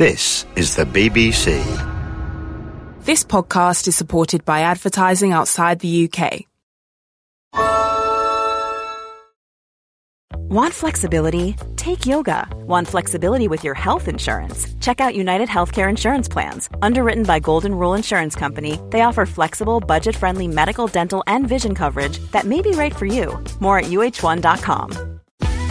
This is the BBC. This podcast is supported by advertising outside the UK. Want flexibility? Take yoga. Want flexibility with your health insurance? Check out United Healthcare Insurance Plans. Underwritten by Golden Rule Insurance Company, they offer flexible, budget friendly medical, dental, and vision coverage that may be right for you. More at uhone.com.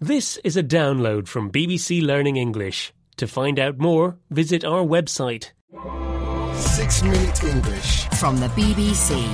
This is a download from BBC Learning English. To find out more, visit our website. Six Minute English. from the BBC.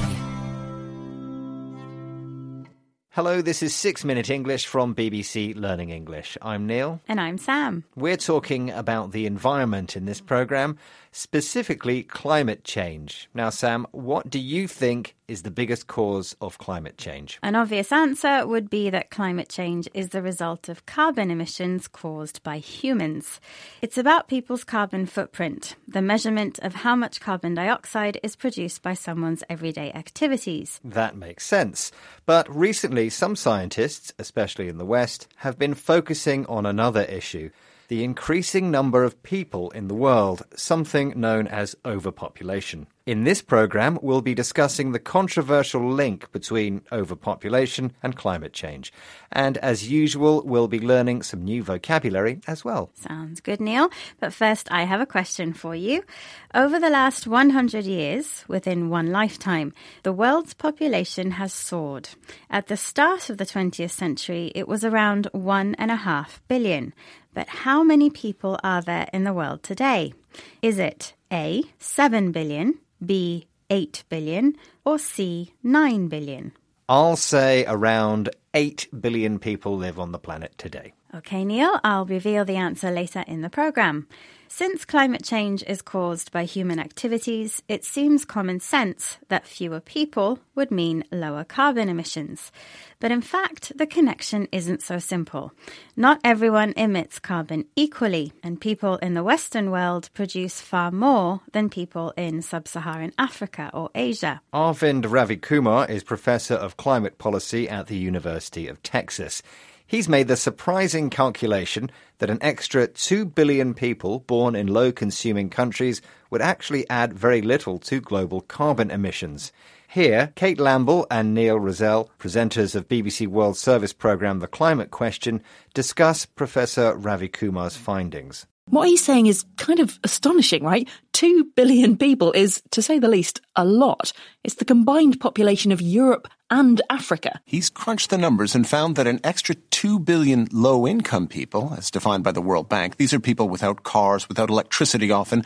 Hello, this is Six Minute English from BBC Learning English. I'm Neil. And I'm Sam. We're talking about the environment in this programme, specifically climate change. Now, Sam, what do you think is the biggest cause of climate change? An obvious answer would be that climate change is the result of carbon emissions caused by humans. It's about people's carbon footprint, the measurement of how much carbon dioxide is produced by someone's everyday activities. That makes sense. But recently, some scientists, especially in the West, have been focusing on another issue the increasing number of people in the world, something known as overpopulation. In this programme, we'll be discussing the controversial link between overpopulation and climate change. And as usual, we'll be learning some new vocabulary as well. Sounds good, Neil. But first, I have a question for you. Over the last 100 years, within one lifetime, the world's population has soared. At the start of the 20th century, it was around one and a half billion. But how many people are there in the world today? Is it A, 7 billion, B, 8 billion, or C, 9 billion? I'll say around 8 billion people live on the planet today. Okay, Neil, I'll reveal the answer later in the programme. Since climate change is caused by human activities, it seems common sense that fewer people would mean lower carbon emissions. But in fact, the connection isn't so simple. Not everyone emits carbon equally, and people in the Western world produce far more than people in sub Saharan Africa or Asia. Arvind Ravikumar is Professor of Climate Policy at the University of Texas. He's made the surprising calculation that an extra 2 billion people born in low consuming countries would actually add very little to global carbon emissions. Here, Kate Lamble and Neal Razzell, presenters of BBC World Service programme The Climate Question, discuss Professor Ravikumar's findings. What he's saying is kind of astonishing, right? Two billion people is, to say the least, a lot. It's the combined population of Europe and Africa. He's crunched the numbers and found that an extra 2 billion low income people, as defined by the World Bank, these are people without cars, without electricity often,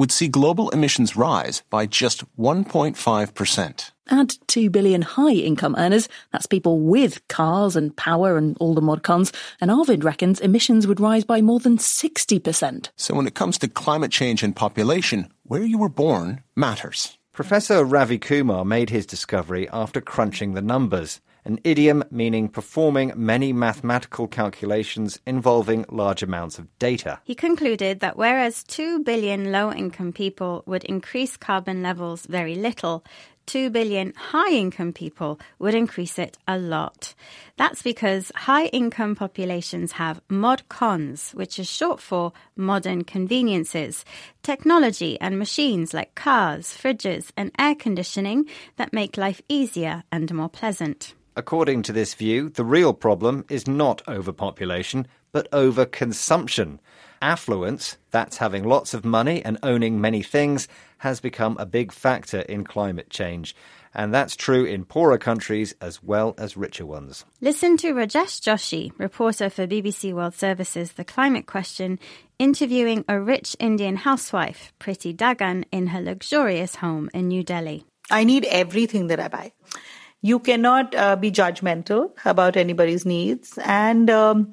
would see global emissions rise by just 1.5%. Add 2 billion high income earners, that's people with cars and power and all the mod cons, and Arvind reckons emissions would rise by more than 60%. So when it comes to climate change and population, where you were born matters. Professor Ravikumar made his discovery after crunching the numbers, an idiom meaning performing many mathematical calculations involving large amounts of data. He concluded that whereas 2 billion low income people would increase carbon levels very little, 2 billion high income people would increase it a lot. That's because high income populations have mod cons, which is short for modern conveniences, technology and machines like cars, fridges, and air conditioning that make life easier and more pleasant. According to this view, the real problem is not overpopulation, but overconsumption. Affluence, that's having lots of money and owning many things, has become a big factor in climate change. And that's true in poorer countries as well as richer ones. Listen to Rajesh Joshi, reporter for BBC World Service's The Climate Question, interviewing a rich Indian housewife, Priti Dagan, in her luxurious home in New Delhi. I need everything that I buy. You cannot uh, be judgmental about anybody's needs. And um,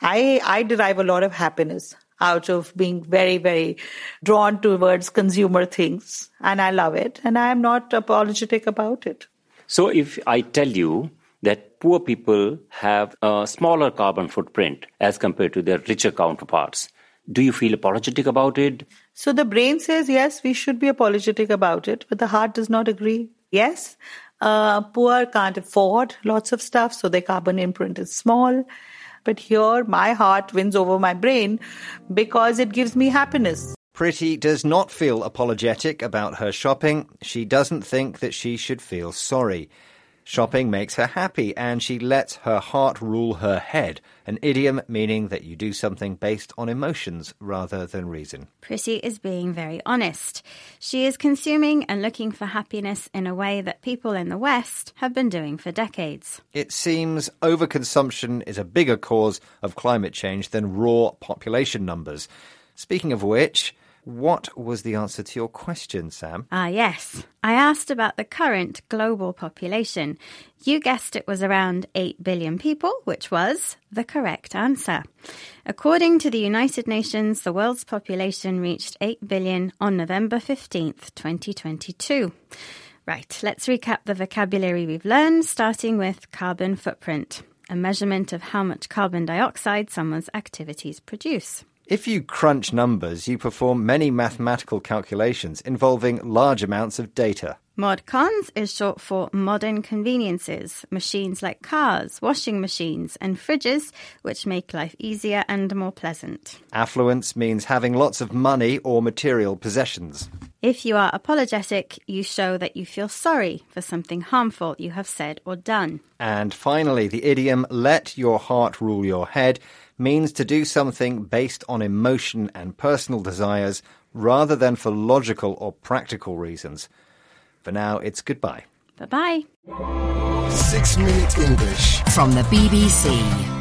I, I derive a lot of happiness out of being very, very drawn towards consumer things. And I love it. And I am not apologetic about it. So if I tell you that poor people have a smaller carbon footprint as compared to their richer counterparts, do you feel apologetic about it? So the brain says, yes, we should be apologetic about it, but the heart does not agree. Yes, uh, poor can't afford lots of stuff, so their carbon imprint is small. But here, my heart wins over my brain because it gives me happiness. Priti does not feel apologetic about her shopping. She doesn't think that she should feel sorry. Shopping makes her happy and she lets her heart rule her head, an idiom meaning that you do something based on emotions rather than reason. Priti is being very honest. She is consuming and looking for happiness in a way that people in the West have been doing for decades. It seems overconsumption is a bigger cause of climate change than raw population numbers. Speaking of which, what was the answer to your question, Sam? Ah, yes. I asked about the current global population. You guessed it was around 8 billion people, which was the correct answer. According to the United Nations, the world's population reached 8 billion on November 15th, 2022. Right, let's recap the vocabulary we've learned, starting with carbon footprint, a measurement of how much carbon dioxide someone's activities produce. If you crunch numbers, you perform many mathematical calculations involving large amounts of data. Modcons is short for modern conveniences, machines like cars, washing machines, and fridges, which make life easier and more pleasant. Affluence means having lots of money or material possessions. If you are apologetic, you show that you feel sorry for something harmful you have said or done. And finally, the idiom, let your heart rule your head, means to do something based on emotion and personal desires rather than for logical or practical reasons. For now, it's goodbye. Bye bye. Six Minute English from the BBC.